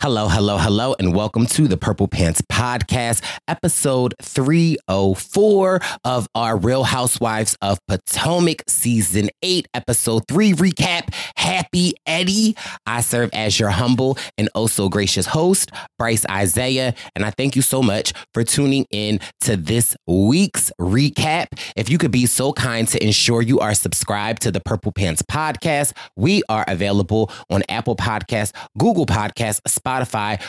Hello, hello, hello, and welcome to the Purple Pants Podcast, episode 304 of our Real Housewives of Potomac season 8, episode 3 recap. Happy Eddie. I serve as your humble and oh so gracious host, Brice Izyah, and I thank you so much for tuning in to this week's recap. If you could be so kind to ensure you are subscribed to the Purple Pants Podcast, we are available on Apple Podcasts, Google Podcasts, Spotify,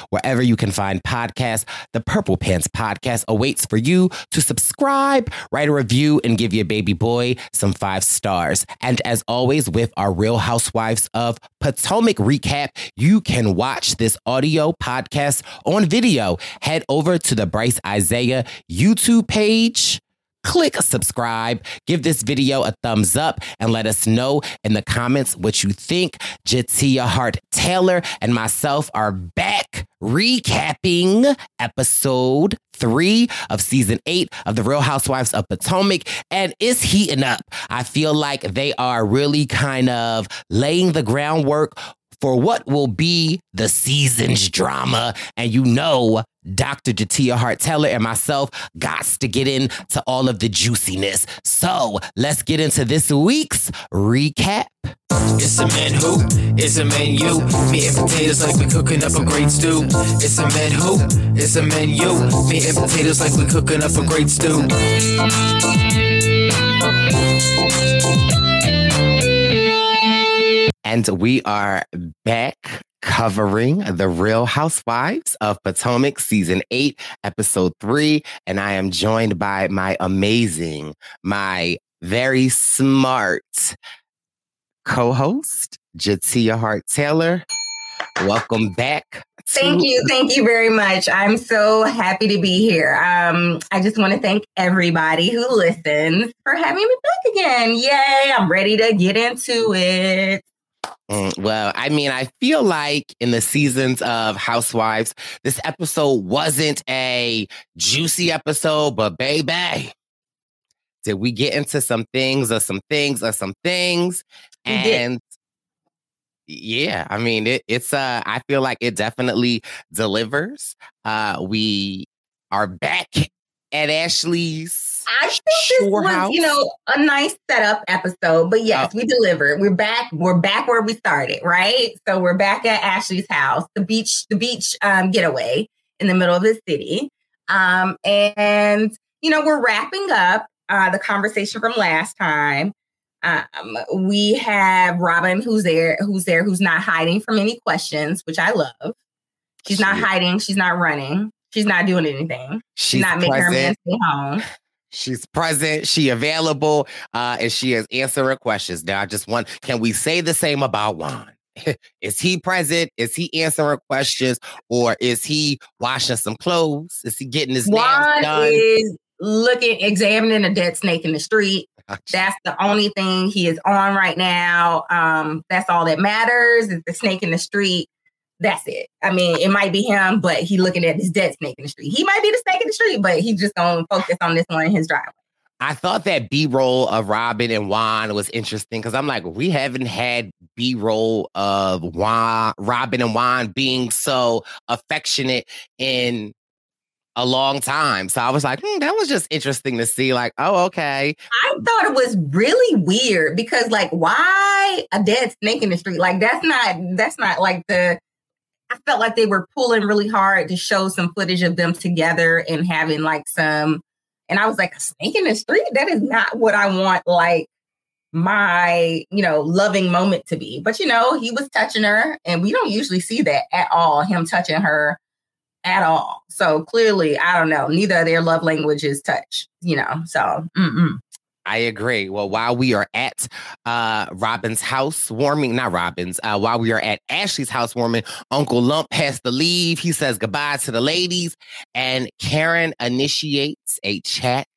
wherever you can find podcasts. The Purple Pants podcast awaits for you to subscribe, write a review, and give your baby boy some five stars. And as always, with our Real Housewives of Potomac recap, you can watch this audio podcast on video. Head over to the Brice Izyah YouTube page click subscribe, give this video a thumbs up, and let us know in the comments what you think. Jatia Hart Taylor and myself are back recapping episode three of season eight of The Real Housewives of Potomac, and it's heating up. I feel like they are really kind of laying the groundwork for what will be the season's drama. And you know, Dr. Jatia Hart Taylor and myself got to get into all of the juiciness. So let's get into this week's recap. It's a man who, it's a man you. Meat and potatoes like we cooking up a great stew. It's a man who, it's a man you. Meat and potatoes like we cooking up a great stew. And we are back covering The Real Housewives of Potomac, Season 8, Episode 3. And I am joined by my amazing, my very smart co host, Jatia Hart Taylor. welcome back. Thank you. Thank you very much. I'm so happy to be here. Um, I just want to thank everybody who listens for having me back again. Yay. I'm ready to get into it. Mm, well, I mean, I feel like in the seasons of Housewives, this episode wasn't a juicy episode, but baby, did we get into some things or some things or some things? And yeah, I mean, it, it's uh, I feel like it definitely delivers. Uh, we are back at Ashley's. I think this was, you know, a nice setup episode. But yes, we delivered. We're back. We're back where we started, right? So we're back at Ashley's house, the beach, the beach um, getaway in the middle of the city. Um, and you know, we're wrapping up uh, the conversation from last time. Um, we have Robin, who's there, who's there, who's not hiding from any questions, which I love. She's not hiding. She's not running. She's not doing anything. She's, She's not making her man stay home. She's present, she available, uh, and she is answering questions. Now, I just want, can we say the same about Juan? is he present? Is he answering questions? Or is he washing some clothes? Is he getting his Juan done? is looking, examining a dead snake in the street. That's the only thing he is on right now. Um, that's all that matters is the snake in the street. That's it. I mean, it might be him, but he looking at this dead snake in the street. He might be the snake in the street, but he just gonna focus on this one in his driveway. I thought that B roll of Robin and Juan was interesting because I'm like, we haven't had B roll of Juan, Robin and Juan being so affectionate in a long time. So I was like, hmm, that was just interesting to see. Like, oh, okay. I thought it was really weird because, like, why a dead snake in the street? Like, that's not that's not like the. I felt like they were pulling really hard to show some footage of them together and having like some. And I was like, a snake in the street? That is not what I want. Like my, you know, loving moment to be. But you know, he was touching her, and we don't usually see that at all. Him touching her at all. So clearly, I don't know. Neither of their love languages touch. You know, so. Mm-mm. I agree. Well, while we are at uh, Robin's house warming, not Robin's, uh, while we are at Ashley's house warming, Uncle Lump has to leave. He says goodbye to the ladies, and Karen initiates a chat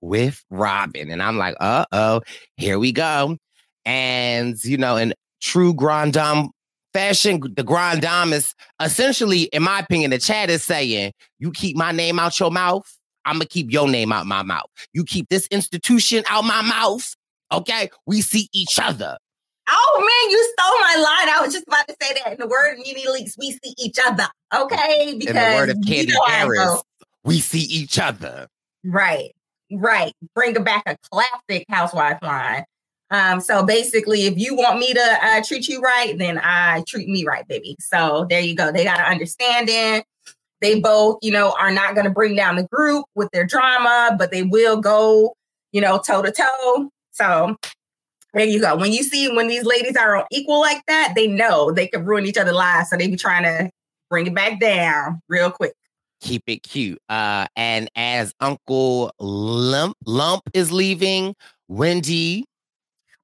with Robin. And I'm like, uh oh, here we go. And, you know, in true Grand Dame fashion, the Grand Dame is essentially, in my opinion, the chat is saying, you keep my name out your mouth. I'm gonna keep your name out my mouth. You keep this institution out my mouth. Okay, we see each other. Oh man, you stole my line. I was just about to say that. In the word of NeNe Leakes, we see each other. Okay, because In the word of you know Harris, we see each other. Right, right. Bring back a classic housewife line. Um, so basically, if you want me to uh, treat you right, then I treat me right, baby. So there you go. They got to understand it. They both, you know, are not going to bring down the group with their drama, but they will go, you know, toe to toe. So there you go. When you see when these ladies are on equal like that, they know they can ruin each other's lives. So they be trying to bring it back down real quick. Keep it cute. Uh, and as Uncle Lump Lump is leaving, Wendy.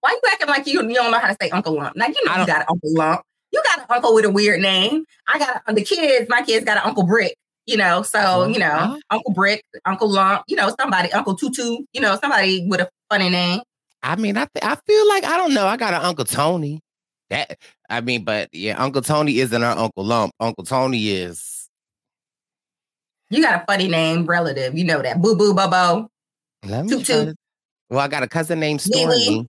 Why you acting like you, you don't know how to say Uncle Lump? Now you know you got Uncle Lump. You got an uncle with a weird name. I got a, the kids. My kids got an Uncle Brick. You know, so you know. Uncle Brick, Uncle Lump. You know, somebody, Uncle Tutu. You know, somebody with a funny name. I mean, I th- I feel like I don't know. I got an Uncle Tony. That I mean, but yeah, Uncle Tony isn't our Uncle Lump. Uncle Tony is. You got a funny name relative. You know that. Boo Boo Bobo. Let me Toot try toot. to- Well, I got a cousin named. Stormy.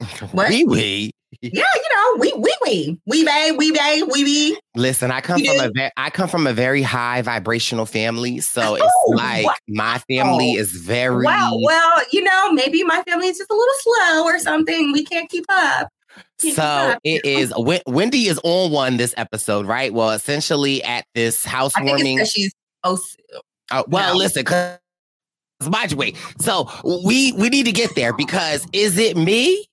What? Wee wee. Yeah, you know, we we we we bay we bay we we. Listen, I come You from a do? ve- I come from a very high vibrational family, so oh, it's Oh, like wow. my family is very Wow. Well, you know, maybe my family is just a little slow or something. We can't keep up. Can't keep So up. it is. Wen- Wendy is on one this episode, right? Well, essentially at this I think it's housewarming. she's oh Oh, well, No. listen, cause you, wait. So we we need to get there because is it me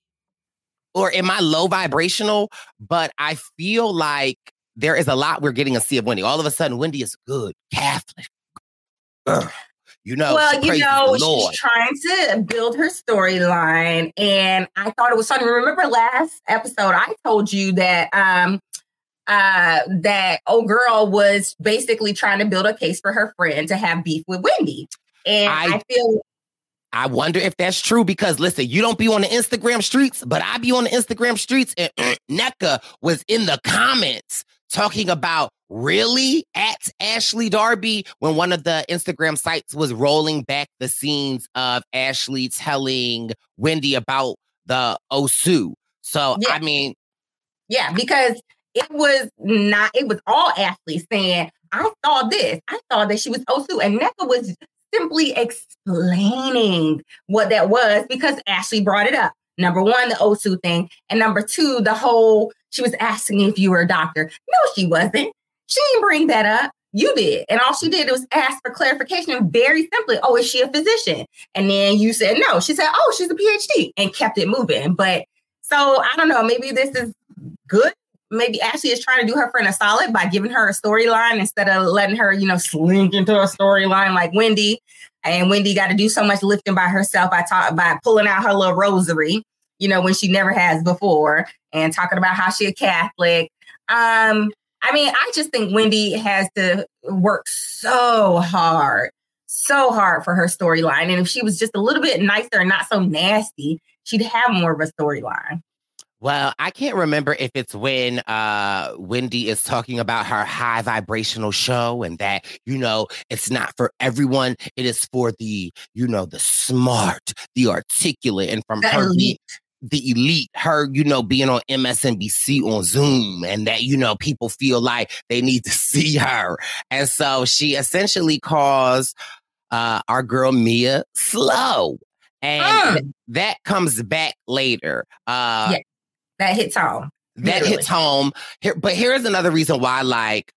or am I low vibrational? But I feel like there is a lot we're getting a see of Wendy. All of a sudden, Wendy is good, Catholic. Ugh. You know, well, you know, she's trying to build her storyline, and I thought it was funny. Remember last episode, I told you that um uh, that old girl was basically trying to build a case for her friend to have beef with Wendy. And I, I feel I wonder if that's true because listen, you don't be on the Instagram streets, but I be on the Instagram streets, and uh, Nneka was in the comments talking about really at Ashley Darby when one of the Instagram sites was rolling back the scenes of Ashley telling Wendy about the Osu. So yeah. I mean, yeah, because it was not. It was all Ashley saying, "I saw this. I saw that she was Osu," and Nneka was simply explaining what that was because Ashley brought it up. Number one, the Osu thing, and number two, the whole she was asking if you were a doctor. No, she wasn't. She didn't bring that up. You did. And all she did was ask for clarification very simply. Oh, is she a physician? And then you said no. She said, oh, she's a PhD and kept it moving. But so I don't know. Maybe this is good. Maybe Ashley is trying to do her friend a solid by giving her a storyline instead of letting her, you know, slink into a storyline like Wendy. And Wendy got to do so much lifting by herself by talk, by pulling out her little rosary, you know, when she never has before, and talking about how she a Catholic. Um, I mean, I just think Wendy has to work so hard, so hard for her storyline. And if she was just a little bit nicer and not so nasty, she'd have more of a storyline. Well, I can't remember if it's when uh, Wendy is talking about her high vibrational show and that, you know, it's not for everyone. It is for the, you know, the smart, the articulate, and from the her elite the elite, her, you know, being on MSNBC on Zoom and that, you know, people feel like they need to see her. And so she essentially calls uh, our girl Mia slow. And mm. that comes back later. Uh, yeah, that hits home. That literally. hits home. Here, but here's another reason why, like,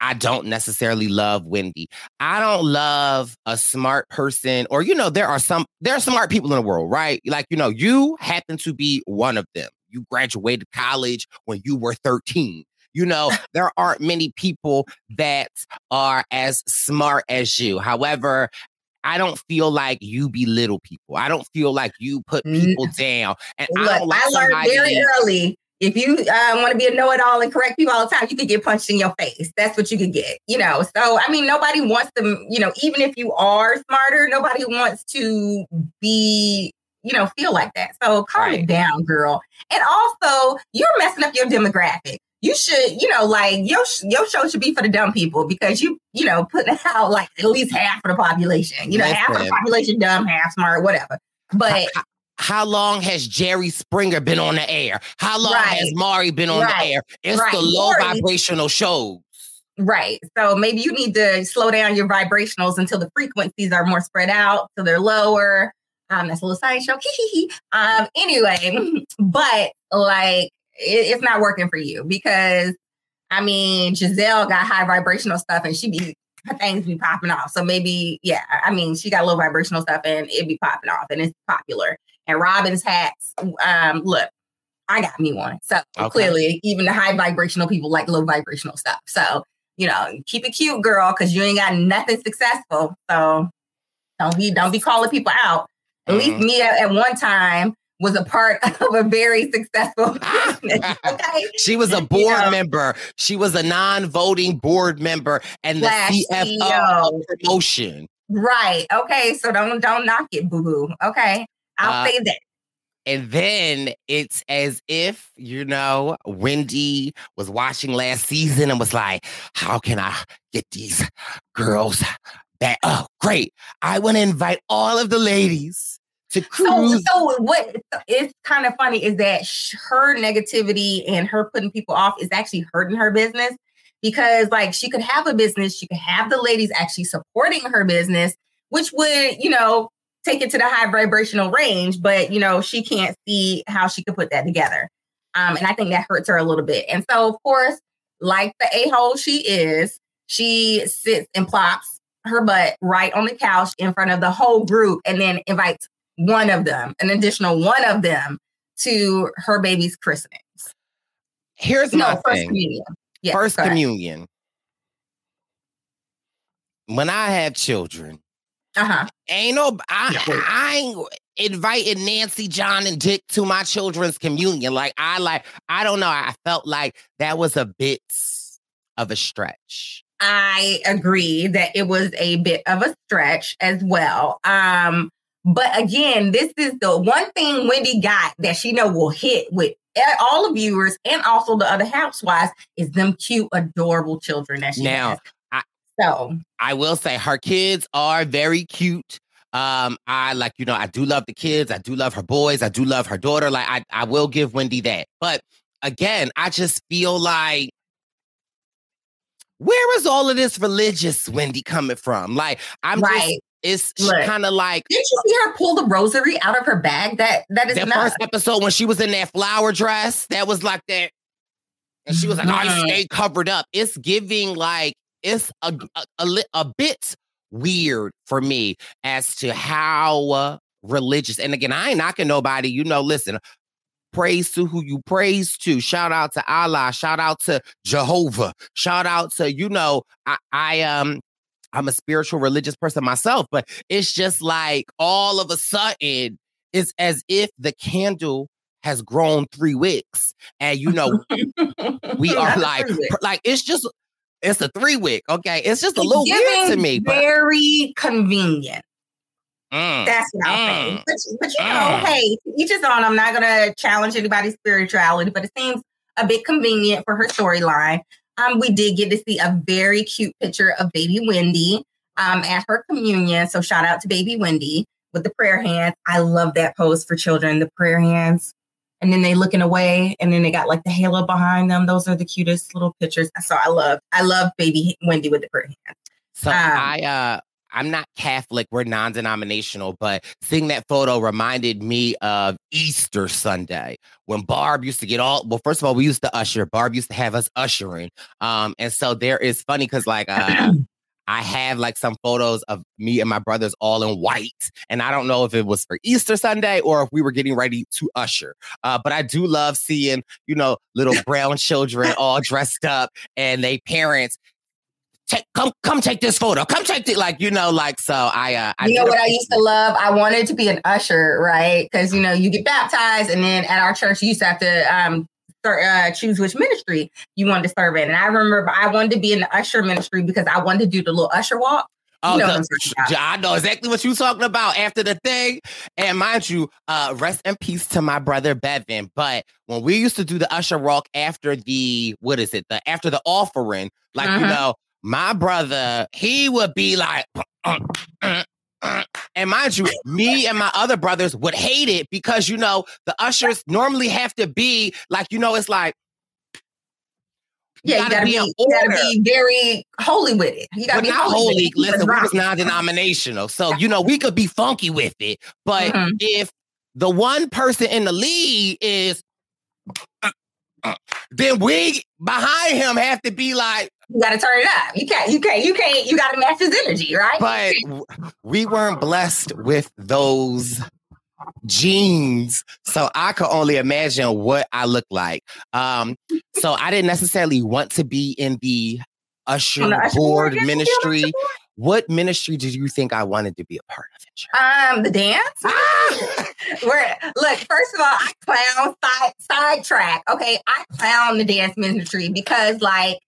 I don't necessarily love Wendy. I don't love a smart person, or you know, there are some there are smart people in the world, right? Like, you know, you happen to be one of them. You graduated college when you were 13. You know, there aren't many people that are as smart as you. However, I don't feel like you belittle people. I don't feel like you put people down. And Look, I, like I learned very early if you uh, want to be a know-it-all and correct people all the time, you could get punched in your face. That's what you could get, you know. So I mean, nobody wants to, you know, even if you are smarter, nobody wants to be, you know, feel like that. So calm right. it down, girl. And also, you're messing up your demographic. You should, you know, like your your show should be for the dumb people because you, you know, putting out like at least half of the population. You know, Listen. half of the population dumb, half smart, whatever. But how long has Jerry Springer been on the air? How long right. has Maury been on right. the air? It's right. the low Maury. vibrational shows. Right. So maybe you need to slow down your vibrationals until the frequencies are more spread out, so they're lower. Um, that's a little side show. um, anyway, but like it, it's not working for you because I mean Gizelle got high vibrational stuff and she be her things be popping off. So maybe, yeah, I mean, she got low vibrational stuff and it be popping off and it's popular and Robin's hats. Um, look, I got me one. So okay. clearly, even the high vibrational people like low vibrational stuff. So, you know, keep it cute, girl, because you ain't got nothing successful. So don't be don't be calling people out. At mm. least me at, at one time was a part of a very successful business. Okay? she was a board you know, member. She was a non-voting board member and the CFO CEO. promotion. Right. Okay. So don't don't knock it, boo boo. Okay. I'll uh, say that. And then it's as if, you know, Wendy was watching last season and was like, how can I get these girls back? Oh, great. I want to invite all of the ladies to cruise. So, so what is kind of funny is that her negativity and her putting people off is actually hurting her business because, like, she could have a business, she could have the ladies actually supporting her business, which would, you know, take it to the high vibrational range, but you know, she can't see how she could put that together. Um, and I think that hurts her a little bit. And so, of course, like the a hole she is, she sits and plops her butt right on the couch in front of the whole group and then invites one of them, an additional one of them, to her baby's christenings. Here's no, my first thing. communion. Yes, first communion. When I have children, uh-huh. Ain't no I, I ain't inviting Nancy, John, and Dick to my children's communion. Like I like, I don't know. I felt like that was a bit of a stretch. I agree that it was a bit of a stretch as well. Um, but again, this is the one thing Wendy got that she know will hit with all the viewers and also the other housewives is them cute, adorable children that she now, has. I, so I will say her kids are very cute. Um, I like, you know, I do love the kids. I do love her boys. I do love her daughter. Like, I, I will give Wendy that. But again, I just feel like where is all of this religious Wendy coming from? Like, I'm right. just it's kind of like didn't you see her pull the rosary out of her bag? That that is the not- first episode when she was in that flower dress. That was like that, and she was like, "I Mm-hmm. stay covered up." It's giving like it's a a, a, a bit weird for me as to how uh, religious. And again, I ain't knocking nobody. You know, listen, praise to who you praise to. Shout out to Allah. Shout out to Jehovah. Shout out to, you know, I, I um I'm a spiritual religious person myself, but it's just like all of a sudden it's as if the candle has grown three wicks. And you know, we are like like it's just it's a three wick. Okay. It's just a It's little weird to me. But Very convenient. Mm, That's what I'll say. mm, But, but you know, mm. hey, each his own. I'm not going to challenge anybody's spirituality, but it seems a bit convenient for her storyline. Um, we did get to see a very cute picture of baby Wendy um, at her communion. So shout out to baby Wendy with the prayer hands. I love that pose for children, the prayer hands. And then they looking away, and then they got like the halo behind them. Those are the cutest little pictures. So I love, I love baby Wendy with the prayer hands. So Um, I uh I'm not Catholic, we're non-denominational, but seeing that photo reminded me of Easter Sunday when Barb used to get all well, first of all, we used to usher. Barb used to have us ushering. Um, and so there is funny because like uh I have like some photos of me and my brothers all in white. And I don't know if it was for Easter Sunday or if we were getting ready to usher. Uh, but I do love seeing, you know, little brown children all dressed up and they parents take come come take this photo. Come take it. Like, you know, like so I uh I you know what I used to love? I wanted to be an usher, right? Because you know you get baptized, and then at our church you used to have to um start, uh, choose which ministry you wanted to serve in. And I remember I wanted to be in the usher ministry because I wanted to do the little usher walk. You Oh, know the- I'm talking about. I know exactly what you're talking about after the thing. And mind you, uh, rest in peace to my brother Bevan. But when we used to do the usher walk after the what is it? The after the offering, like you Mhm. know, my brother, he would be like, and mind you, me and my other brothers would hate it because you know the ushers normally have to be like, you know, it's like Yeah, you gotta, be, you gotta be very holy with it. You gotta Well, be not holy. Listen, we was non-denominational, so you know we could be funky with it. But Mhm. if the one person in the lead is, then we behind him have to be like. You gotta turn it up. You can't. You can't. You can't. You gotta match his energy, right? But we weren't blessed with those genes, so I could only imagine what I look like. Um, so I didn't necessarily want to be in the usher the board board? Yes, you did, ministry. What ministry did you think I wanted to be a part of? Um, the dance. Where look, first of all, I clown side sidetrack. Okay, I clown the dance ministry because like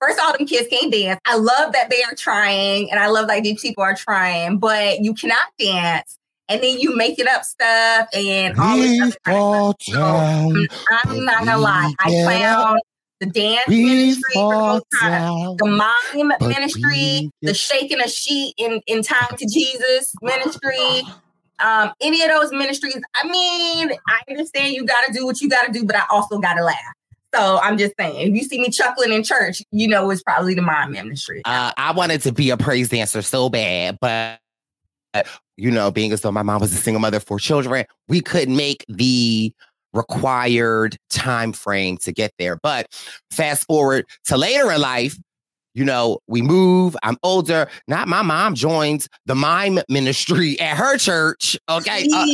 first of all, them kids can't dance. I love that they are trying, and I love that these people are trying, but you cannot dance. And then you making up stuff and all this other kind of stuff. So, I'm, not gonna lie, I clown the dance We ministry for the most fall time, down, the mime ministry, the shaking a sheet in in time to Jesus ministry. Um, any of those ministries, I mean, I understand you got to do what you got to do, but I also got to laugh. So I'm just saying, if you see me chuckling in church, you know it's probably the mime ministry. Uh, I wanted to be a praise dancer so bad, but you know, being as though my mom was a single mother of four children, we couldn't make the required time frame to get there. But fast forward to later in life, you know, we move. I'm older. Not my mom joins the mime ministry at her church. Okay. Uh,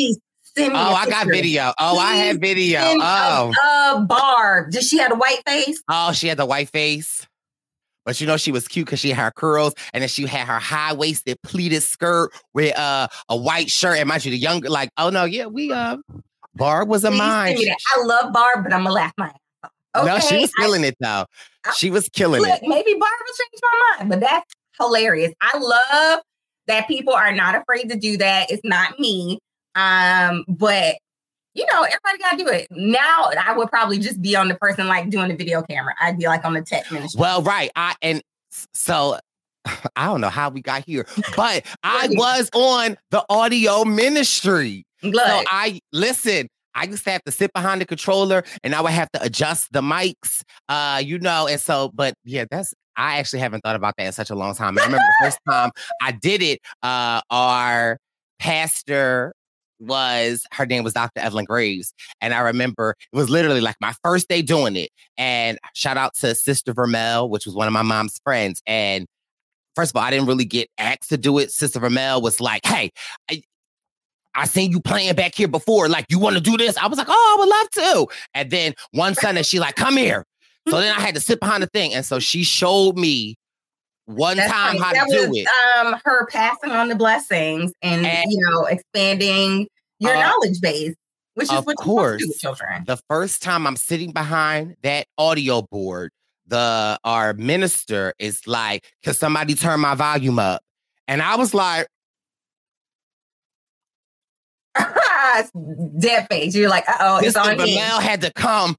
send me oh, I got video. Oh, I had video. Oh, a, a Barb. Did she have a white face? oh, she had the white face. But you know, she was cute because she had her curls and then she had her high waisted pleated skirt with uh, a white shirt. And mind you, the younger, like, oh no, yeah, we uh Barb was a Please mine. send me that. I love Barb, but I'm gonna laugh my ass off. Okay, No, she was I- killing it though. She was killing Look, it. maybe Barb will change my mind, but that's hilarious. I love that people are not afraid to do that. It's not me. Um, but you know, everybody gotta do it. Now I would probably just be on the person like doing the video camera. I'd be like on the tech ministry. Well, right. I and so I don't know how we got here, but I was on the audio ministry. So I listen. I used to have to sit behind the controller, and I would have to adjust the mics. Uh, you know, and so, but yeah, that's. I actually haven't thought about that in such a long time. And I remember the first time I did it. Uh, our pastor was her name was Dr. Evelyn Graves. And I remember it was literally like my first day doing it. And shout out to Sister Vermel, which was one of my mom's friends. And first of all, I didn't really get asked to do it. Sister Vermel was like, hey, I, I seen you playing back here before. Like, you want to do this? I was like, oh, I would love to. And then one Sunday, she like, come here. So then I had to sit behind the thing. And so she showed me one That's time funny. how that to do it. Um, her passing on the blessings and, you know expanding your Uh, knowledge base, which is of what you're to do course. with children. The first time I'm sitting behind that audio board, the our minister is like, "Can somebody turn my volume up?" And I was like, Dead face. You're like, uh oh, it's Mr. on me. Bamel had to come.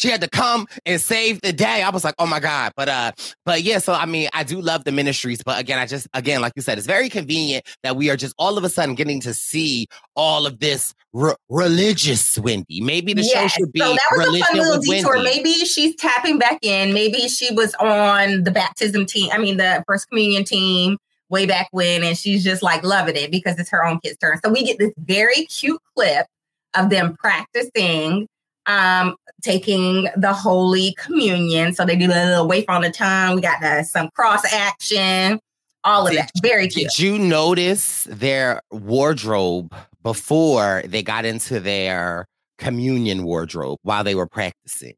She had to come and save the day. I was like, oh my God. But uh, but yeah, so I mean, I do love the ministries, but again, I just again, like you said, it's very convenient that we are just all of a sudden getting to see all of this re- religious Wendy. Maybe the show should be so that was a fun little detour. Wendy. Maybe she's tapping back in. Maybe she was on the baptism team. I mean, the first communion team way back when, and she's just like loving it because it's her own kid's turn. So we get this very cute clip of them practicing um taking the holy communion. So they do a little wafer on the tongue. We got the, some cross action. All of that. Very cute. Did you notice their wardrobe before they got into their communion wardrobe while they were practicing?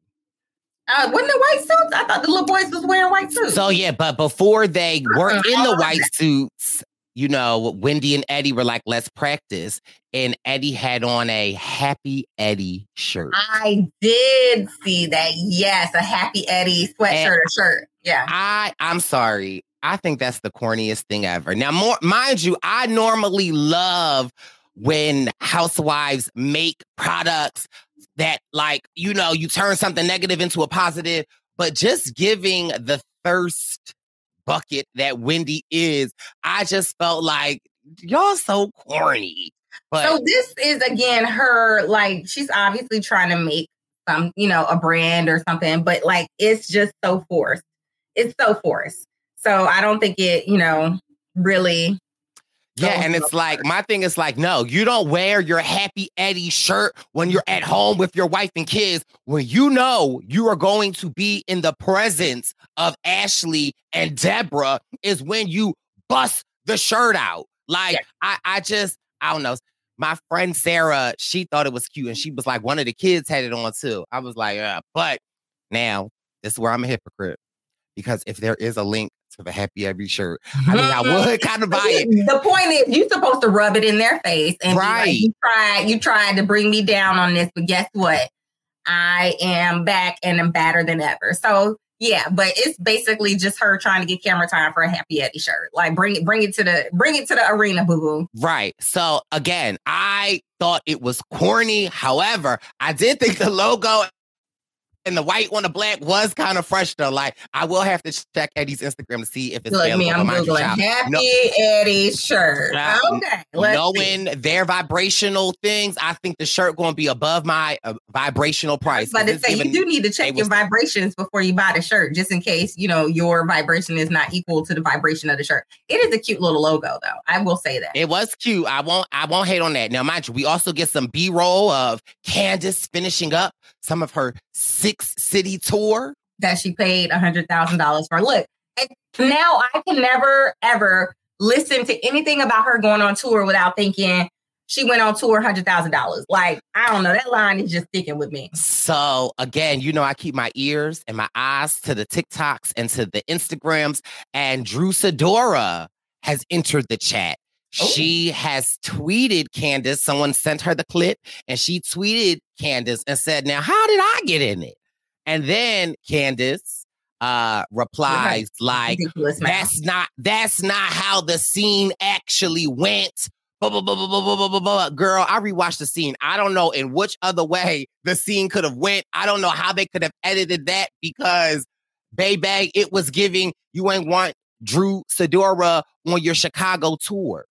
uh wasn't it white suits? I thought the little boys was wearing white suits. So yeah, but before they were Uh-uh, in the white suits, you know, Wendy and Eddie were like, "Let's practice," and Eddie had on a Happy Eddie shirt. I did see that. Yes, a Happy Eddie sweatshirt or shirt. Yeah. I I'm sorry. I think that's the corniest thing ever. Now, more mind you, I normally love when housewives make products that like, you know, you turn something negative into a positive, but just giving the thirst bucket that Wendy is, I just felt like y'all so corny. But so this is again her like she's obviously trying to make some, you know, a brand or something, but like it's just so forced. It's so forced. So I don't think it, you know, really Yeah, and it's like my thing is like, no, you don't wear your Happy Eddie shirt when you're at home with your wife and kids. When you know you are going to be in the presence of Ashley and Deborah, is when you bust the shirt out. Like I, I just, I don't know. My friend Sarah, she thought it was cute, and she was like, one of the kids had it on too. I was like, yeah, but now this is where I'm a hypocrite because if there is a link to the Happy Eddie shirt, I mean, I mm-hmm. would kind of buy it. The point is, you're supposed to rub it in their face, and be like, Right. you tried, you tried to bring me down on this, but guess what? I am back and I'm badder than ever. So yeah, but it's basically just her trying to get camera time for a Happy Eddie shirt. Like bring it, bring it to the, bring it to the arena, boo boo. Right. So again, I thought it was corny. However, I did think the logo and the white on the black was kind of fresh though. Like I will have to check Eddie's Instagram to see if it's Look, available. me, I'm for Mind You googling. Happy No- Eddie shirt. Now, Okay, let's see. knowing their vibrational things, I think the shirt going to be above my uh, vibrational price. But to say you do need to check your vibrations before you buy the shirt, just in case you know your vibration is not equal to the vibration of the shirt. It is a cute little logo, though. I will say that. It was cute. I won't. I won't hate on that. Now, mind you, we also get some B roll of Candiace finishing up some of her six city tour. that she paid a hundred thousand dollars for. Look, now I can never ever listen to anything about her going on tour without thinking she went on tour hundred thousand dollars. Like I don't know, that line is just sticking with me. So again, you know, I keep my ears and my eyes to the TikToks and to the Instagrams. And Drew Sidora has entered the chat. Oh. She has tweeted Candiace. Someone sent her the clip and she tweeted Candiace and said, Now, how did I get in it? And then Candiace uh, replies right. like that's not that's not how the scene actually went. Blah, blah, blah, blah, blah, blah, blah, blah. Girl, I rewatched the scene. I don't know in which other way the scene could have went. I don't know how they could have edited that because baby, it was giving you ain't want Drew Sidora on your Chicago tour.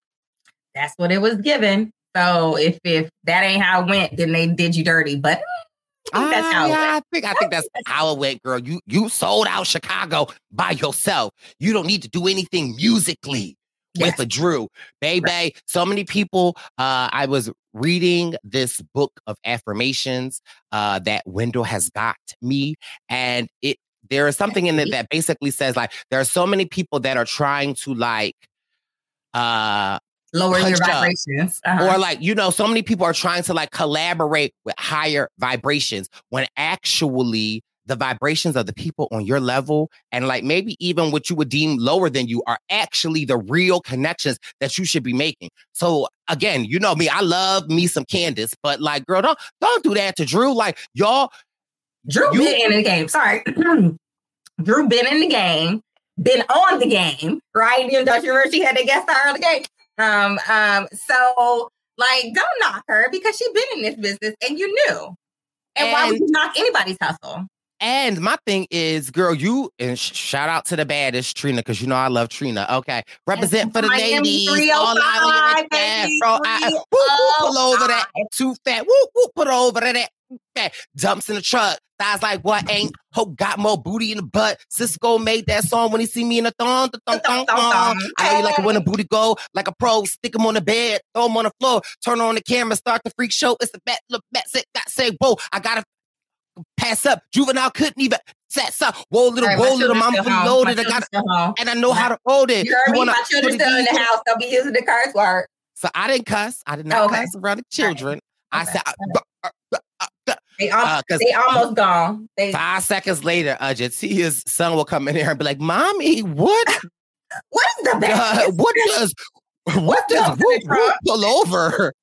That's what it was given. So if if that ain't how it went, then they did you dirty. But I think that's how it Ah, went. I think I think that's how it went, girl. You you sold out Chicago by yourself. You don't need to do anything musically with a Drew, baby. So many people. Uh, I was reading this book of affirmations uh, that Wendell has got me, and it there is something in it that basically says like there are so many people that are trying to like uh Lower your vibrations. Uh-huh. Or like, you know, so many people are trying to like collaborate with higher vibrations when actually the vibrations of the people on your level and like maybe even what you would deem lower than you are actually the real connections that you should be making. So again, you know me, I love me some Candiace, but like, girl, don't don't do that to Drew. Like, y'all, Drew been in the game. Sorry. Drew been in the game, been on the game, right? You know, don't she had to guest star on the game? Um, um, so like don't knock her because she's been in this business and you knew. And, why would you knock anybody's hustle? And my thing is, girl, you and sh- shout out to the baddest Trina because you know I love Trina. Okay, represent for the Miami ladies. All out of that, baby, bro. I- woo, woo, pull over that too fat. Woo, woo, put over to that. Dumps in the truck. Thighs like what ain't hope got more booty in the butt. Sisqó made that song when he see me in the thong, the thong, thong, thong. I know you like it when the booty go like a pro. Stick him on the bed, throw him on the floor, turn on the camera, start the freak show. It's the bat, look, bat, say, got say, whoa, I gotta pass up. Juvenile couldn't even set up. Whoa, little, right, whoa, little, still fully loaded. I got and I know how to hold it. You heard me? wanna My it still in the house. Don't be using the curse word. So I didn't cuss. I did not Okay. cuss around the children. I said, uh, They, al- Uh, they almost gone. They Five seconds later, uh, Jatia's son will come in here and be like, "Mommy, what? what is the uh, best? what does what does up in the whoop, whoop pull over?"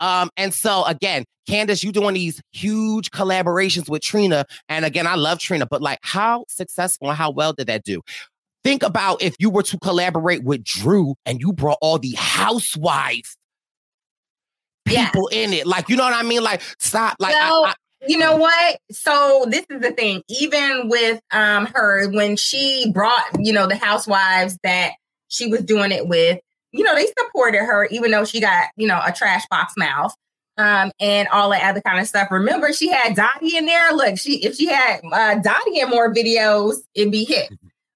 Um, and so again, Candiace, you doing these huge collaborations with Trina, and again, I love Trina, but like, how successful and how well did that do? Think about if you were to collaborate with Drew and you brought all the housewife people in it, like you know what I mean? Like, stop, like. I- So, I- you know what? So this is the thing. Even with um her, when she brought, you know, the housewives that she was doing it with, you know, they supported her, even though she got, you know, a trash box mouth. Um, and all that other kind of stuff. Remember, she had Dottie in there. Look, she if she had uh, Dottie in more videos, it'd be hit.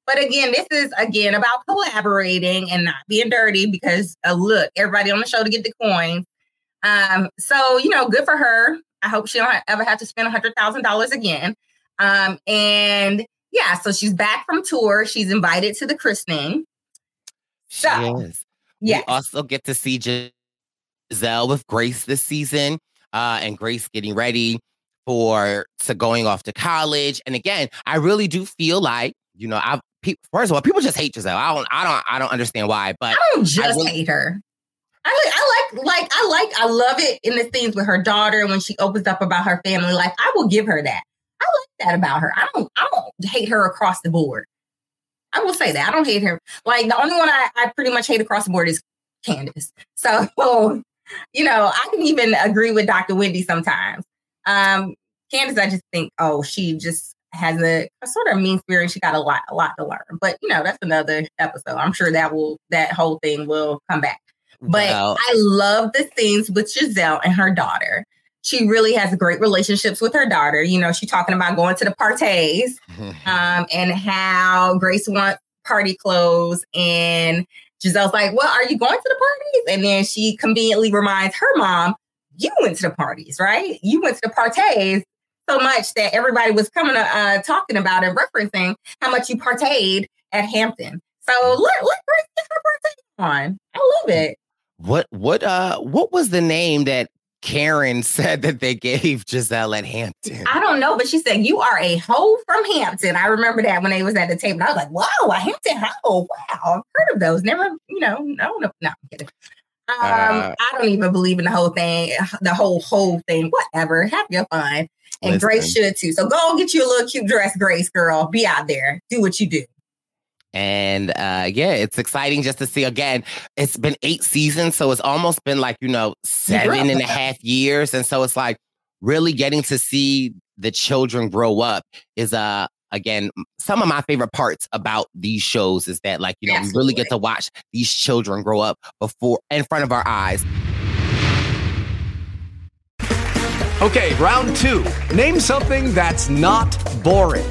But again, this is again about collaborating and not being dirty because uh, look, everybody on the show to get the coins. Um, so you know, good for her. I hope she don't ever have to spend a hundred thousand dollars again. Um, and yeah, so she's back from tour. She's invited to the christening. So yes. We also get to see Gizelle with Grace this season, uh, and Grace getting ready for to going off to college. And again, I really do feel like you know, I pe- first of all, people just hate Gizelle. I don't, I don't, I don't understand why. But I don't just will- hate her. I like, I like, like, I like, I love it in the scenes with her daughter when she opens up about her family life. I will give her that. I like that about her. I don't, I don't hate her across the board. I will say that I don't hate her. Like the only one I, I pretty much hate across the board is Candiace. So, you know, I can even agree with Dr. Wendy sometimes. Um, Candiace, I just think, oh, she just has a, a sort of mean spirit. She got a lot, a lot to learn. But you know, that's another episode. I'm sure that will, that whole thing will come back. But Well- I love the scenes with Gizelle and her daughter. She really has great relationships with her daughter. You know, she's talking about going to the parties um, and how Grace wants party clothes. And Gizelle's like, Well, are you going to the parties? And then she conveniently reminds her mom, You went to the parties, right? You went to the parties so much that everybody was coming to, uh, talking about and referencing how much you partayed at Hampton. So let, let Grace get her party on. I love it. What what uh what was the name that Karen said that they gave Gizelle at Hampton? I don't know, but she said, You are a hoe from Hampton. I remember that when they was at the table. I was like, Wow, a Hampton hoe. Wow, I've heard of those. Never, you know, no, no, no, I'm kidding. Um, Uh, I don't even believe in the whole thing, the whole whole thing. Whatever. Have your fun. And Grace should too. So go and get you a little cute dress, Grace girl. Be out there. Do what you do. And uh yeah, it's exciting just to see again. It's been eight seasons, so it's almost been like, you know, seven and a half years. And so it's like really getting to see the children grow up is uh again some of my favorite parts about these shows is that like you know we really get to watch these children grow up before in front of our eyes Okay, round two. Name something that's not boring.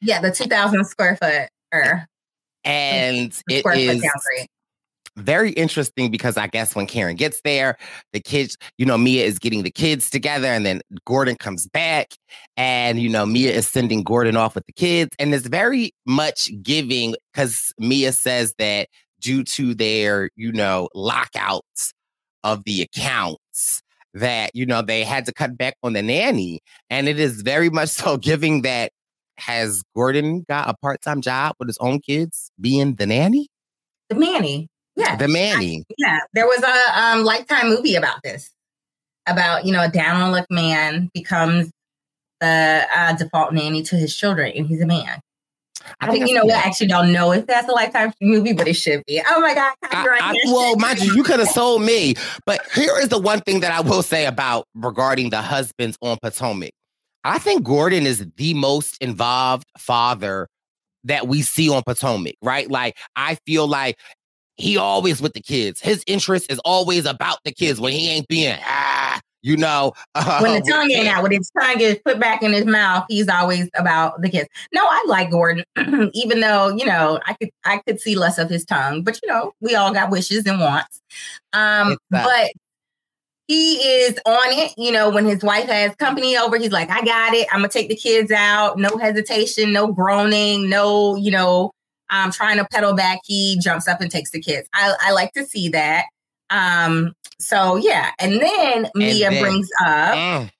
Yeah, the 2,000 square foot or and it is very interesting because I guess when Karen gets there, the kids, you know, Mia is getting the kids together, and then Gordon comes back, and you know, Mia is sending Gordon off with the kids, and it's very much giving because Mia says that due to their, you know, lockouts of the accounts, that you know they had to cut back on the nanny, and it is very much so giving that. Has Gordon got a part time job with his own kids being the nanny? The Manny. Yeah. The Manny. Yeah. There was a um, lifetime movie about this. About, you know, a down on luck man becomes the uh, default nanny to his children, and he's a man. I, think, you know, we actually don't know if that's a lifetime movie, but it should be. Oh my God. copyright I, well, mind you, you could have sold me. But here is the one thing that I will say about regarding the husbands on Potomac. I think Gordon is the most involved father that we see on Potomac, right? Like, I feel like he always with the kids. His interest is always about the kids when he ain't being, ah, you know. uh, when the tongue ain't out, when his tongue is put back in his mouth, he's always about the kids. No, I like Gordon, even though you know I could I could see less of his tongue, but you know we all got wishes and wants. Um, but he is on it. You know, when his wife has company over, he's like, I got it. I'm gonna take the kids out. No hesitation, no groaning, no, you know, um, trying to pedal back. He jumps up and takes the kids. I, I like to see that. Um, so yeah. And then and Mia then, brings up mm,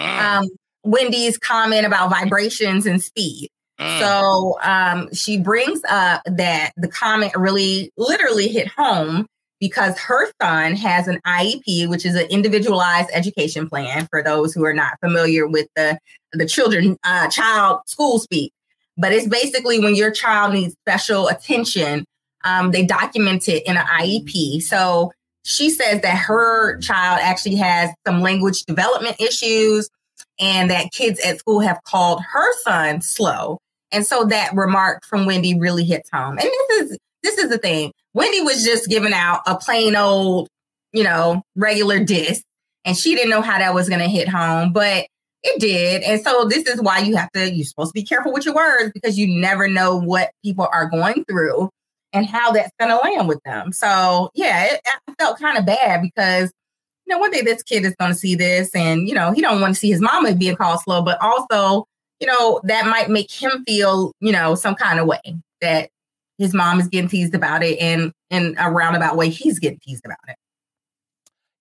mm. um Wendy's comment about vibrations and speed. Mm. So um, she brings up that the comment really literally hit home because her son has an IEP, which is an individualized education plan for those who are not familiar with the the children uh, child school speak. But it's basically when your child needs special attention, um, they document it in an IEP. So she says that her child actually has some language development issues and that kids at school have called her son slow. And so that remark from Wendy really hits home. And this is this is the thing. Wendy was just giving out a plain old, you know, regular diss, and she didn't know how that was going to hit home, but it did. And so this is why you have to, you're supposed to be careful with your words because you never know what people are going through and how that's going to land with them. So yeah, it, I felt kind of bad because, you know, one day this kid is going to see this and, you know, he don't want to see his mama being called slow, but also, you know, that might make him feel, you know, some kind of way that his mom is getting teased about it and in a roundabout way he's getting teased about it.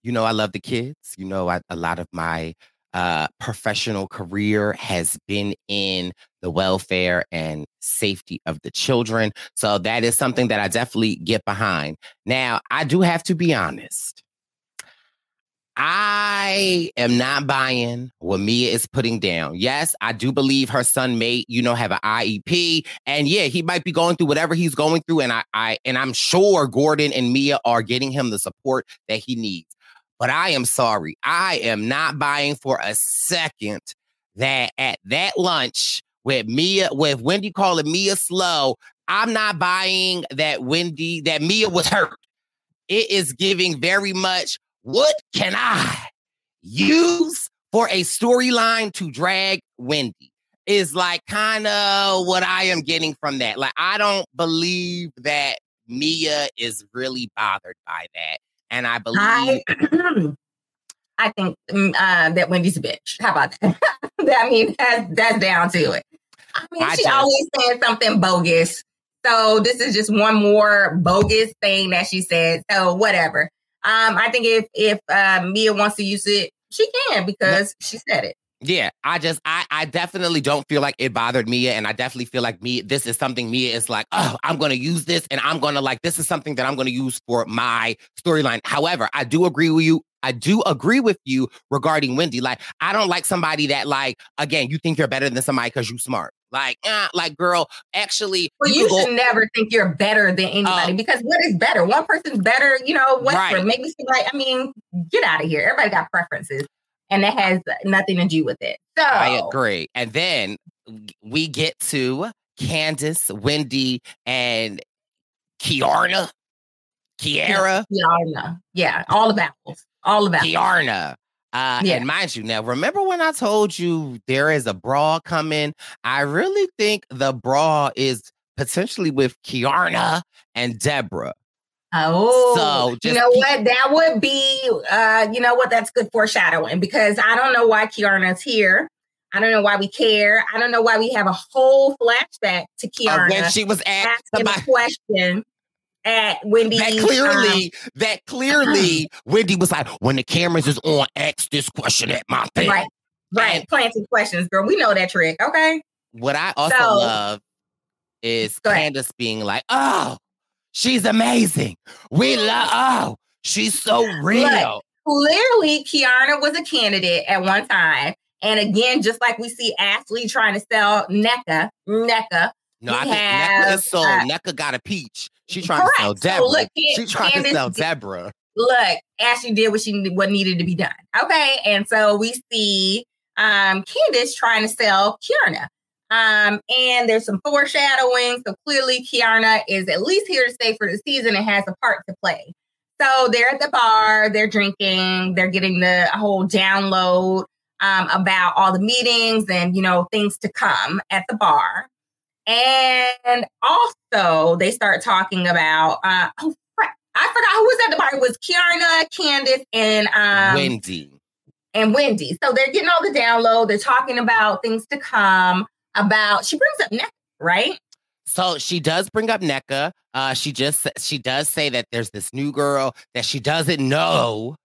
You know i love the kids. You know I, a lot of my uh, professional career has been in the welfare and safety of the children. So that is something that i definitely get behind. Now i do have to be honest I am not buying what Mia is putting down. Yes, I do believe her son may, you know, have an IEP. And yeah, he might be going through whatever he's going through. And I, I and I'm sure Gordon and Mia are getting him the support that he needs. But I am sorry. I am not buying for a second that at that lunch with Mia, with Wendy calling Mia slow, I'm not buying that Wendy, that Mia was hurt. It is giving very much what can I use for a storyline to drag Wendy? Is like kind of what I am getting from that. Like, I don't believe that Mia is really bothered by that. And I believe. I, I think mm, uh, that Wendy's a bitch. How about that? I mean, that's, that's down to it. I mean, I she just, always says something bogus. So this is just one more bogus thing that she said. So whatever. Um, I think if if uh, Mia wants to use it, she can because she said it. Yeah, I just I I definitely don't feel like it bothered Mia, and I definitely feel like me this is something Mia is like, oh, I'm gonna use this, and I'm gonna like this is something that I'm gonna use for my storyline. However, I do agree with you. I do agree with you regarding Wendy. Like, I don't like somebody that like again, you think you're better than somebody because you smart. Like, uh, like, girl, actually, well, you, you should go- never think you're better than anybody uh, because what is better? One person's better, you know. What's right. make me like? I mean, get out of here. Everybody got preferences and that has nothing to do with it. So I agree. And then we get to Candiace, Wendy, and Keiarna, Kiara. Keiarna. Yeah, all about all about Keiarna. Uh, yeah. And mind you, now remember when I told you there is a brawl coming? I really think the brawl is potentially with Keiarna and Deborah. Oh, so you know keep- what? That would be, uh, you know what? That's good foreshadowing because I don't know why Keiarna's here. I don't know why we care. I don't know why we have a whole flashback to Keiarna uh, when she was asked asking a question at Wendy. That clearly, um, that clearly, Wendy was like, when the cameras is on, ask this question at my thing. Right, right. And Planting questions, girl. We know that trick. Okay. What I also so, love is Candiace being like, oh, She's amazing. We love, oh, she's so real. Look, clearly, Kiana was a candidate at one time. And again, just like we see Ashley trying to sell Nneka, Nneka. No, I think Nneka is sold. Uh, Nneka got a peach. She trying correct. to sell Deborah. So look, she trying Candiace to sell Deborah. Look, Ashley did what she what needed to be done. Okay, and so we see um Candiace trying to sell Keiarna. Um, and there's some foreshadowing. So clearly, Keiarna is at least here to stay for the season and has a part to play. So they're at the bar, they're drinking, they're getting the whole download um, about all the meetings and you know things to come at the bar. And also, they start talking about uh, oh I forgot who was at the party. It was Keiarna, Candiace, and um, Wendy. And Wendy. So they're getting all the download. They're talking about things to come. About she brings up Nneka, right? So she does bring up Nneka. Uh, she just she does say that there's this new girl that she doesn't know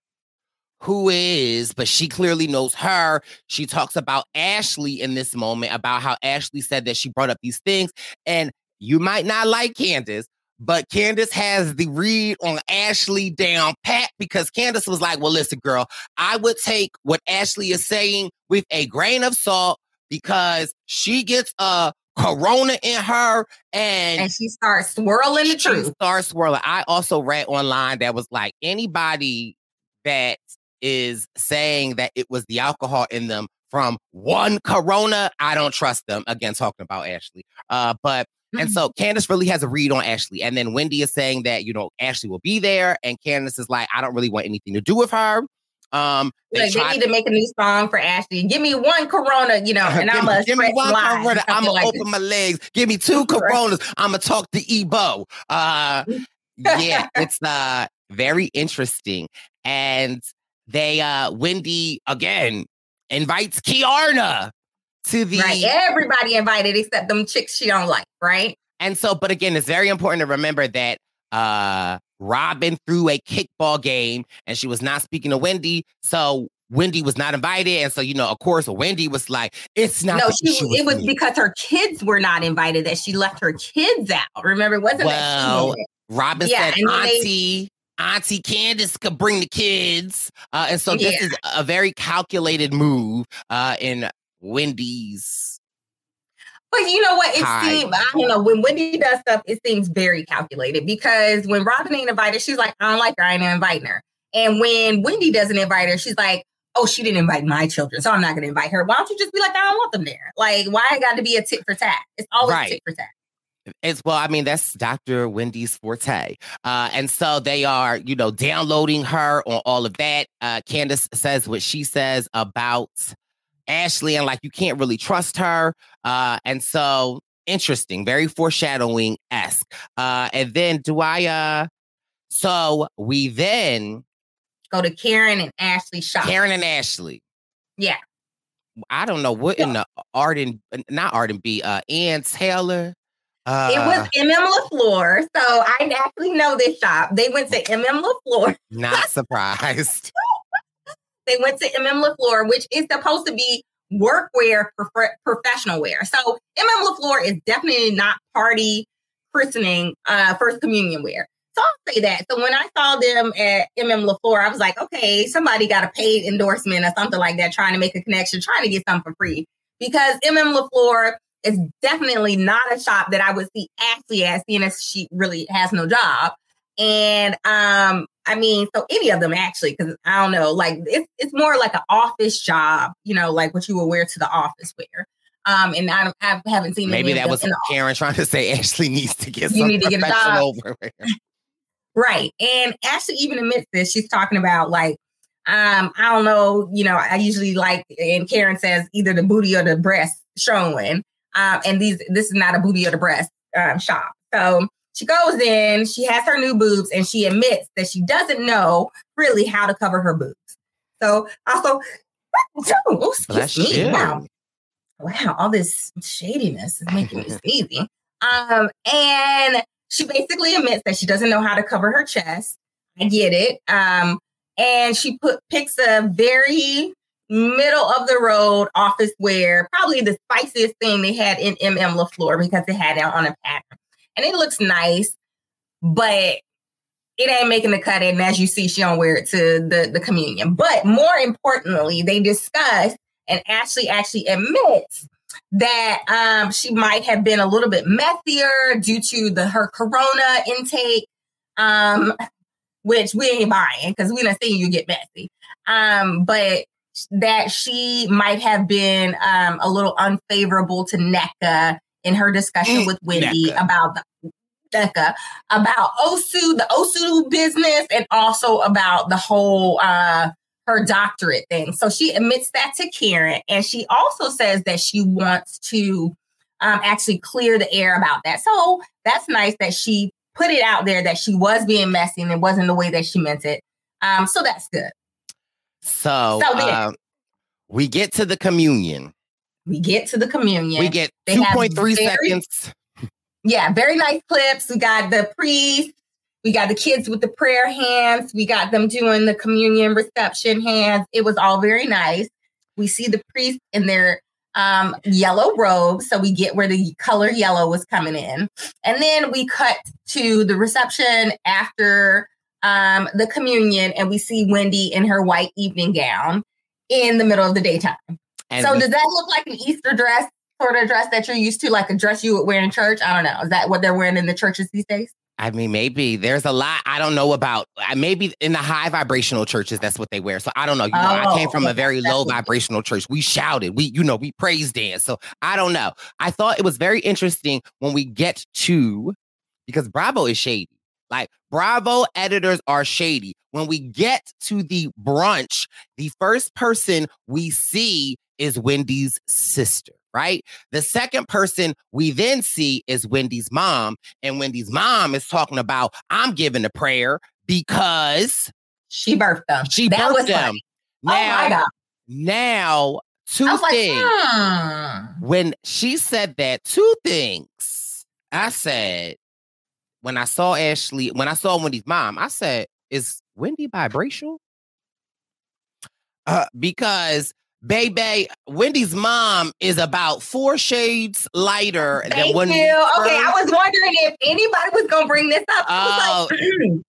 who is, but she clearly knows her. She talks about Ashley in this moment about how Ashley said that she brought up these things, and you might not like Candiace, but Candiace has the read on Ashley down pat because Candiace was like, Well, listen, girl, I would take what Ashley is saying with a grain of salt because she gets a corona in her and, and she starts swirling the truth. Starts swirling. I also read online that was like anybody that is saying that it was the alcohol in them from one corona, I don't trust them. Again, talking about Ashley. Uh, but and so Candiace really has a read on Ashley. And then Wendy is saying that, you know, Ashley will be there. And Candiace is like, I don't really want anything to do with her. Um, they, they need to make a new song for Ashley. Give me one Corona, you know, and I'm gonna give me one Corona. I'm gonna like open this. my legs. Give me two Coronas. I'm gonna talk to Ebo. Uh, yeah, it's uh very interesting. And they uh Wendy again invites Keiarna to the right. Everybody invited except them chicks she don't like, right? And so, but again, it's very important to remember that uh Robyn threw a kickball game and she was not speaking to Wendy. So Wendy was not invited. And so, you know, of course, Wendy was like, it's not. No, she, it was me. because her kids were not invited that she left her kids out. Remember, it wasn't well, Robyn yeah, said, Auntie, they, Auntie Candiace could bring the kids. Uh, and so this is a very calculated move uh, in Wendy's. But you know what? It seems I don't know when Wendy does stuff, it seems very calculated because when Robyn ain't invited, she's like, I don't like her, I ain't inviting her. And when Wendy doesn't invite her, she's like, Oh, she didn't invite my children, so I'm not going to invite her. Why don't you just be like, I don't want them there? Like, why I got to be a tit for tat? It's always right. tit for tat. It's well, I mean, that's Dr. Wendy's forte. Uh, and so they are, you know, downloading her on all of that. Uh, Candiace says what she says about Ashley and like you can't really trust her. Uh, and so interesting, very foreshadowing esque. Uh, and then do I uh so we then go to Karen and Ashley shop. Karen and Ashley. Yeah. I don't know what yeah. in the Arden, not Arden B, uh Ann Taylor. Uh, it was MM LaFleur. So I actually know this shop. They went to MM LaFleur. Not surprised. They went to MM LaFleur, which is supposed to be workwear, prof- professional wear. So MM LaFleur is definitely not party christening, uh, first communion wear. So I'll say that. So when I saw them at MM LaFleur, I was like, okay, somebody got a paid endorsement or something like that, trying to make a connection, trying to get something for free. Because MM LaFleur is definitely not a shop that I would see Ashley at, seeing as she really has no job. And um, I mean, so any of them actually, because I don't know, like it's it's more like an office job, you know, like what you would wear to the office wear. Um, and I, I haven't seen maybe that was Karen trying to say Ashley needs to get you need to get a job. right, and Ashley even admits this. She's talking about like, um, I don't know, you know, I usually like, and Karen says either the booty or the breast showing. Um, and these this is not a booty or the breast um, shop. So she goes in, she has her new boobs, and she admits that she doesn't know really how to cover her boobs. So also, oh, excuse me. Wow. Wow, all this shadiness is making me sneezy. Um, and she basically admits that she doesn't know how to cover her chest. I get it. Um, and she put picks a very middle of the road office wear, probably the spiciest thing they had in MM LaFleur because it had it on a pattern and it looks nice, but it ain't making the cut. And as you see, she don't wear it to the, the communion. But more importantly, they discuss, and Ashley actually admits that um, she might have been a little bit messier due to the her corona intake, um, which we ain't buying because we don't see you get messy. Um, but that she might have been um, a little unfavorable to Nneka in her discussion mm, with Wendy Nneka. about the Nneka, about Osu, the Osu business, and also about the whole uh, her doctorate thing. So she admits that to Karen, and she also says that she wants to um, actually clear the air about that. So that's nice that she put it out there that she was being messy and it wasn't the way that she meant it. Um, so that's good. So, so uh, we get to the communion. We get to the communion. We get 2.3 seconds. Yeah, very nice clips. We got the priest. We got the kids with the prayer hands. We got them doing the communion reception hands. It was all very nice. We see the priest in their um, yellow robe. So we get where the color yellow was coming in. And then we cut to the reception after um, the communion, and we see Wendy in her white evening gown in the middle of the daytime. And so we- does that look like an Easter dress sort of dress that you're used to, like a dress you would wear in church? I don't know. Is that what they're wearing in the churches these days? I mean, maybe there's a lot I don't know about. Maybe in the high vibrational churches, that's what they wear. So I don't know. You know, oh, I came from a very low vibrational church. We shouted, we, you know, we praised dance. So I don't know. I thought it was very interesting when we get to because Bravo is shady. Like Bravo editors are shady. When we get to the brunch, the first person we see is Wendy's sister right? The second person we then see is Wendy's mom. And Wendy's mom is talking about, I'm giving a prayer because she birthed them. She that birthed them. Now, oh my God. now, two things. Like, hmm. When she said that, two things. I said, when I saw Ashley, when I saw Wendy's mom, I said, is Wendy biracial? Uh, because Baby, Wendy's mom is about four shades lighter Thank than when you. Okay, I was wondering if anybody was gonna bring this up. I was like, oh.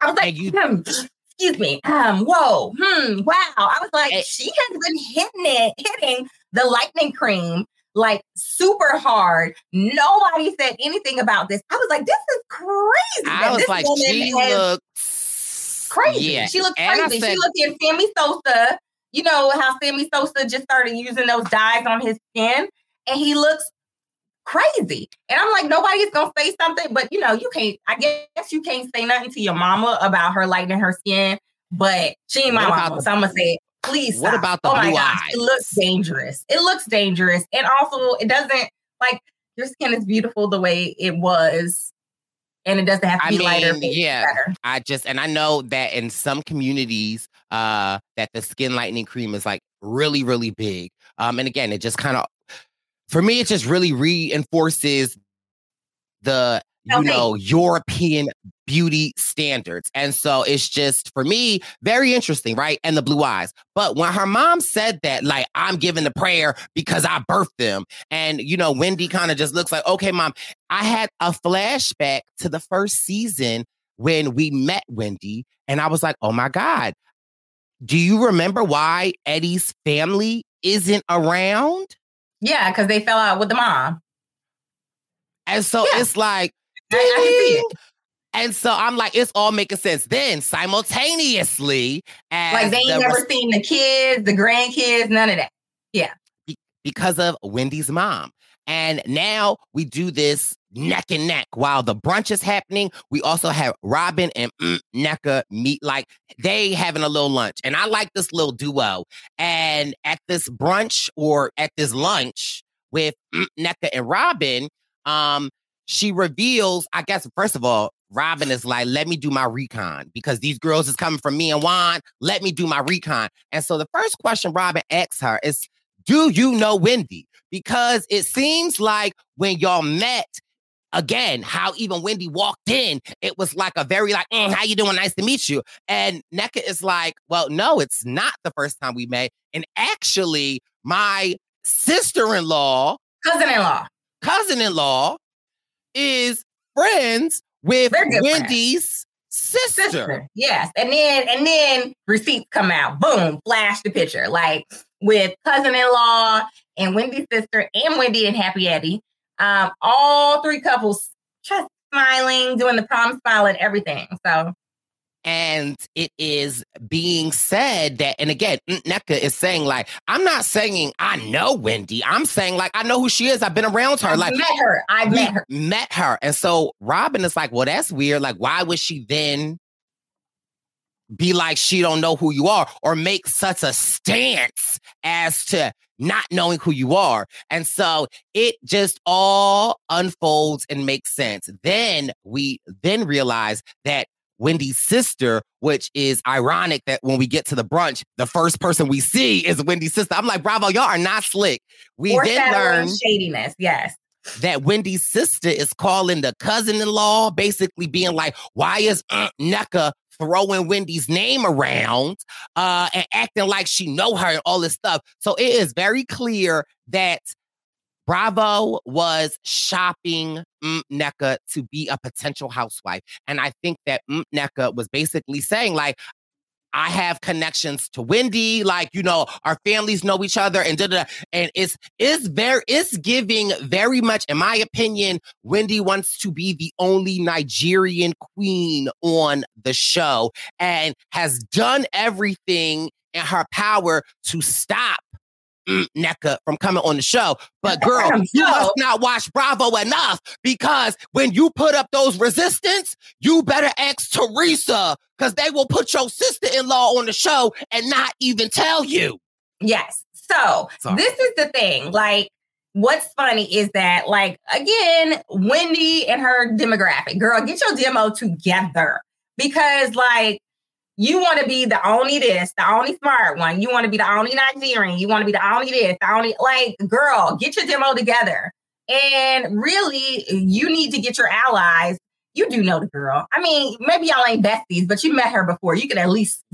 I was like, you, hmm, excuse me. Um, whoa, hmm, wow. I was like, and, she has been hitting it, hitting the lightning cream like super hard. Nobody said anything about this. I was like, this is crazy. I was like, she looks crazy. Yeah. She looked crazy. Said, she looked in Sammy Sosa you know how Sammy Sosa just started using those dyes on his skin, and he looks crazy. And I'm like, nobody's gonna say something, but you know, you can't. I guess you can't say nothing to your mama about her lightening her skin, but she ain't my mama, the, so I'm gonna say it. Please. Stop. What about the oh blue eyes? It looks dangerous. It looks dangerous, and also it doesn't like your skin is beautiful the way it was and it doesn't have to be I mean, lighter. Yeah, better. I just and I know that in some communities, uh, that the skin lightening cream is like really, really big. Um, and again, it just kind of, for me, it just really reinforces the you okay. know European beauty standards. And so it's just for me very interesting, right? And the blue eyes. But when her mom said that, like, I'm giving the prayer because I birthed them. And, you know, Wendy kind of just looks like, okay, mom, I had a flashback to the first season when we met Wendy. And I was like, oh my God. Do you remember why Eddie's family isn't around? Yeah, because they fell out with the mom. And so yeah. it's like, I, I see it. And so I'm like, it's all making sense. Then simultaneously, like they ain't the never res- seen the kids, the grandkids, none of that. Yeah. Be- because of Wendy's mom. And now we do this neck and neck while the brunch is happening. We also have Robyn and mm, Nneka meet like they having a little lunch. And I like this little duo. And at this brunch or at this lunch with mm, Nneka and Robyn, um, she reveals, I guess, first of all, Robyn is like, let me do my recon because these girls is coming from me and Juan. Let me do my recon. And so the first question Robyn asks her is, do you know Wendy? Because it seems like when y'all met, again, how even Wendy walked in, it was like a very like, mm, how you doing? Nice to meet you. And Nneka is like, well, no, it's not the first time we met. And actually, my sister-in-law, cousin-in-law, cousin-in-law is friends with Wendy's sister. sister. Yes. And then and then receipts come out. Boom, flash the picture. Like with cousin-in-law and Wendy's sister and Wendy and Happy Eddie. Um, all three couples just smiling, doing the prom smile and everything. So and it is being said that, and again, Nneka is saying, like, I'm not saying I know Wendy. I'm saying, like, I know who she is. I've been around her. I've like, met her. I met her. Met her. And so Robyn is like, well, that's weird. Like, why would she then be like she don't know who you are or make such a stance as to not knowing who you are. And so it just all unfolds and makes sense. Then we then realize that Wendy's sister, which is ironic that when we get to the brunch, the first person we see is Wendy's sister. I'm like, bravo, y'all are not slick. We then learn shadiness, yes. That Wendy's sister is calling the cousin-in-law, basically being like, why is Aunt Nneka throwing Wendy's name around uh, and acting like she know her and all this stuff. So it is very clear that Bravo was shopping Nneka to be a potential housewife. And I think that Nneka was basically saying, like, I have connections to Wendy, like you know, our families know each other, and da da. And it's it's very it's giving very much, in my opinion, Wendy wants to be the only Nigerian queen on the show, and has done everything in her power to stop Nneka from coming on the show. But girl, you must not watch Bravo enough because when you put up those resistance, you better ask Teresa because they will put your sister-in-law on the show and not even tell you. Yes. So Sorry. this is the thing. Like, what's funny is that, like, again, Wendy and her demographic, girl, get your demo together because, like, you want to be the only this, the only smart one. You want to be the only Nigerian. You want to be the only this, the only like girl. Get your demo together. And really, you need to get your allies. You do know the girl. I mean, maybe y'all ain't besties, but you met her before. You can at least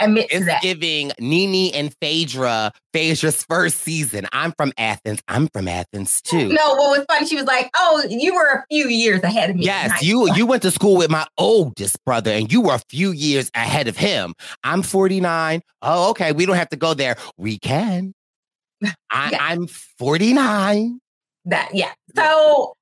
admit it's that. giving NeNe and Phaedra, Phaedra's first season. I'm from Athens. I'm from Athens too. No, what was funny, she was like, "Oh, you were a few years ahead of me." Yes, you you went to school with my oldest brother, and you were a few years ahead of him. I'm 49. Oh, okay. We don't have to go there. We can. I, yeah. I'm 49. That yeah. So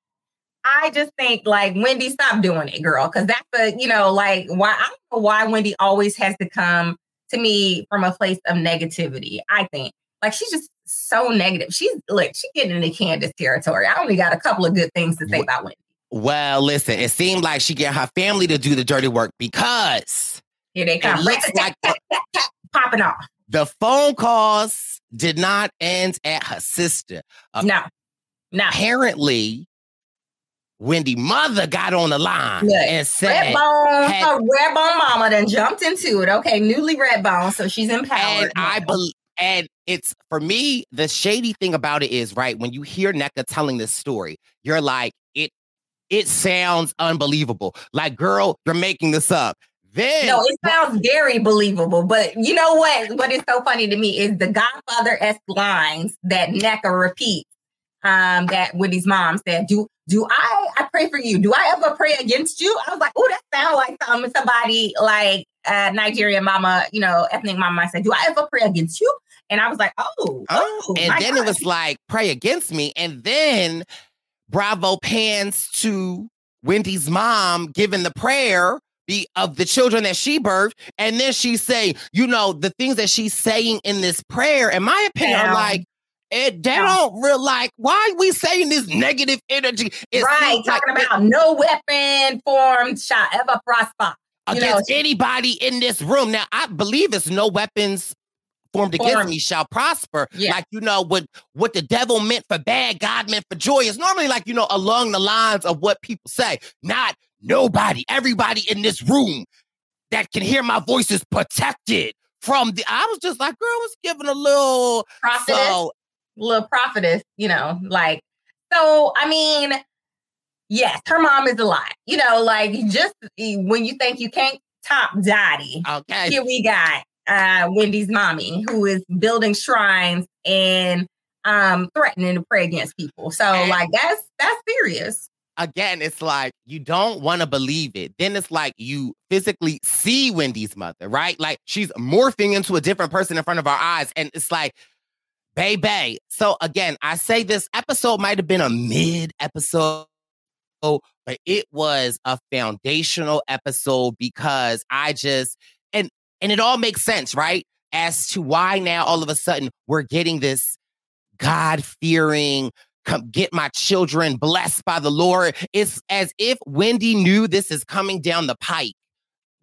I just think like Wendy, stop doing it, girl. Cause that's a, you know, like why I don't know why Wendy always has to come to me from a place of negativity. I think like she's just so negative. She's like she's getting into Candiace territory. I only got a couple of good things to say about Wendy. Well, listen, it seemed like she get her family to do the dirty work because here they come. looks like popping off. The phone calls did not end at her sister. Uh, no, no. Apparently, Wendy mother got on the line Look, and said, Redbone, had, her Redbone mama then jumped into it. Okay, newly Redbone, so she's empowered. And I believe, and it's for me, the shady thing about it is right when you hear Nneka telling this story, you're like, it, it sounds unbelievable. Like, girl, you're making this up. Then, no, it sounds very believable. But you know what? What is so funny to me is the Godfather esque lines that Nneka repeats. Um, that Wendy's mom said, "Do do I, I pray for you? Do I ever pray against you? I was like, oh, that sounds like um, somebody like uh, Nigerian mama, you know, ethnic mama. I said, do I ever pray against you? And I was like, oh, oh. oh and then God. it was like, pray against me. And then Bravo pans to Wendy's mom giving the prayer be of the children that she birthed. And then she's saying, you know, the things that she's saying in this prayer, in my opinion, are like, it, they don't real like why are we saying this negative energy? It right, talking like about it, no weapon formed shall ever prosper against know, anybody in this room. Now, I believe it's no weapons formed against formed. me shall prosper. Yeah. Like you know what what the devil meant for bad, God meant for joy. It's normally like you know along the lines of what people say, not nobody, everybody in this room that can hear my voice is protected from the. I was just like, girl, I was giving a little. Prophetess. So little prophetess, you know, like, so, I mean, yes, her mom is a lot, you know, like just when you think you can't top Dottie, okay, here we got uh, Wendy's mommy who is building shrines and um, threatening to pray against people. So, and like, that's that's serious. Again, it's like you don't want to believe it. Then it's like you physically see Wendy's mother, right? Like she's morphing into a different person in front of our eyes. And it's like, baby. So again, I say this episode might have been a mid episode, but it was a foundational episode because I just and and it all makes sense, right? As to why now all of a sudden we're getting this God fearing, come get my children blessed by the Lord. It's as if Wendy knew this is coming down the pike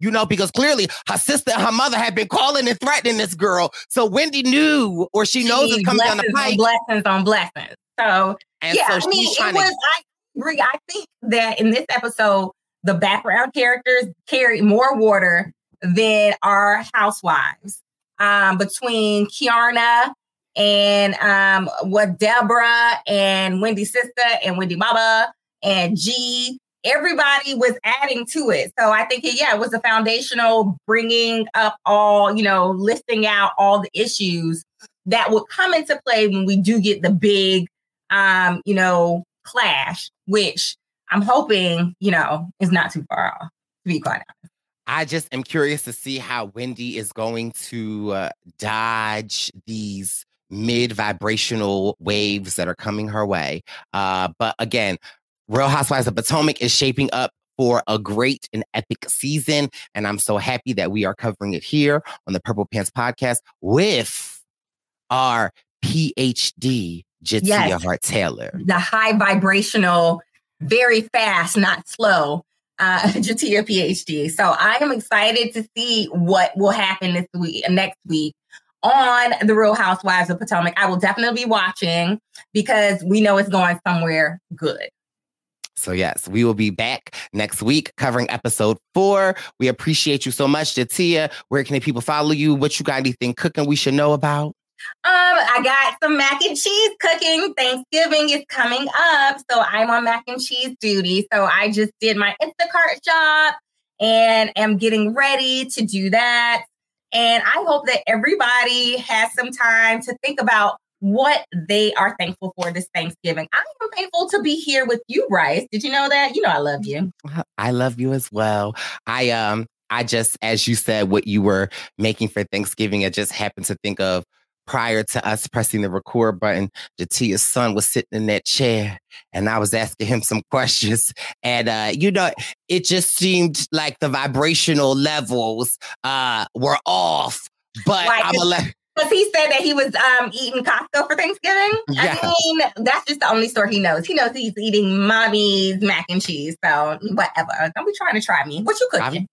you know, because clearly her sister and her mother had been calling and threatening this girl. So Wendy knew, or she, knows it's coming down the pipe. Blessings on blessings. So And yeah, so I mean, it trying to- was. I agree. I think that in this episode, the background characters carry more water than our housewives. Um, between Keiarna and um, what Deborah and Wendy's sister and Wendy Mama and G, everybody was adding to it. So I think, it, yeah, it was a foundational bringing up all, you know, listing out all the issues that would come into play when we do get the big, um, you know, clash, which I'm hoping, you know, is not too far off, to be quite honest. I just am curious to see how Wendy is going to uh, dodge these mid vibrational waves that are coming her way. Uh, but again, Real Housewives of Potomac is shaping up for a great and epic season. And I'm so happy that we are covering it here on the Purple Pants podcast with our PhD, Jatia Yes. Hart Taylor. The high vibrational, very fast, not slow, uh, Jatia PhD. So I am excited to see what will happen this week, next week on the Real Housewives of Potomac. I will definitely be watching because we know it's going somewhere good. So, yes, we will be back next week covering episode four. We appreciate you so much, Jatia. Where can the people follow you? What you got anything cooking we should know about? Um, I got some mac and cheese cooking. Thanksgiving is coming up, so I'm on mac and cheese duty. So I just did my Instacart shop and am getting ready to do that. And I hope that everybody has some time to think about what they are thankful for this Thanksgiving. I am thankful to be here with you, Brice. Did you know that? You know I love you. I love you as well. I um I just as you said what you were making for Thanksgiving, I just happened to think of prior to us pressing the record button, Jatia's son was sitting in that chair and I was asking him some questions. And uh, you know, it just seemed like the vibrational levels uh were off. But Like, I'm a le- Because he said that he was um, eating Costco for Thanksgiving. Yeah. I mean, that's just the only store he knows. He knows he's eating mommy's mac and cheese. So whatever. Don't be trying to try me. What you cooking?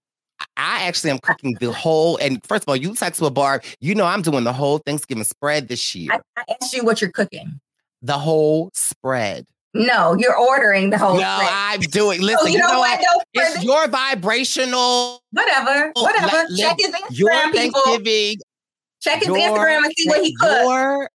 I actually am cooking the whole and first of all, you text with Barb, you know I'm doing the whole Thanksgiving spread this year. I, I asked you what you're cooking. the whole spread. No, you're ordering the whole. No, spread. I'm doing. Listen, you you know know what, what? It's your vibrational. Whatever. Whatever. let- Check his Your Instagram, people. Thanksgiving. Check his your- Instagram and see what he cooked. Your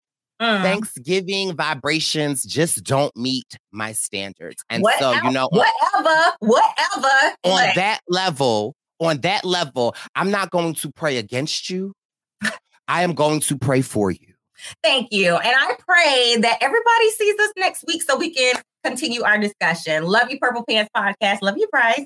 Mm. Thanksgiving vibrations just don't meet my standards, and so Whatever, you know, whatever, whatever. on But that level, on that level, I'm not going to pray against you. I am going to pray for you. Thank you. And I pray that everybody sees us next week so we can continue our discussion. Love you, Purple Pants Podcast. Love you, Brice.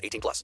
18 plus.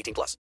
18 plus.